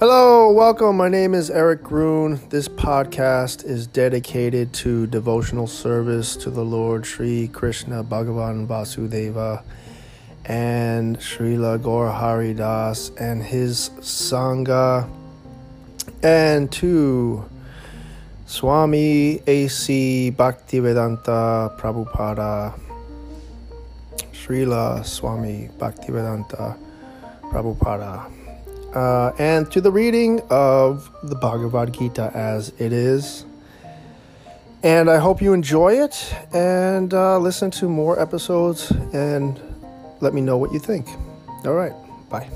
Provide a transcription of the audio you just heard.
Hello, welcome. My name is Erich Gruhne. This podcast is dedicated to devotional service to the Lord Sri Krishna Bhagavan Vasudeva and Srila Gaur Hari Das and his Sangha, and to Swami A.C. Bhaktivedanta Prabhupada, Srila Swami Bhaktivedanta Prabhupada uh, and to the reading of the Bhagavad Gita as it is. And I hope you enjoy it and uh, listen to more episodes and let me know what you think. All right, bye.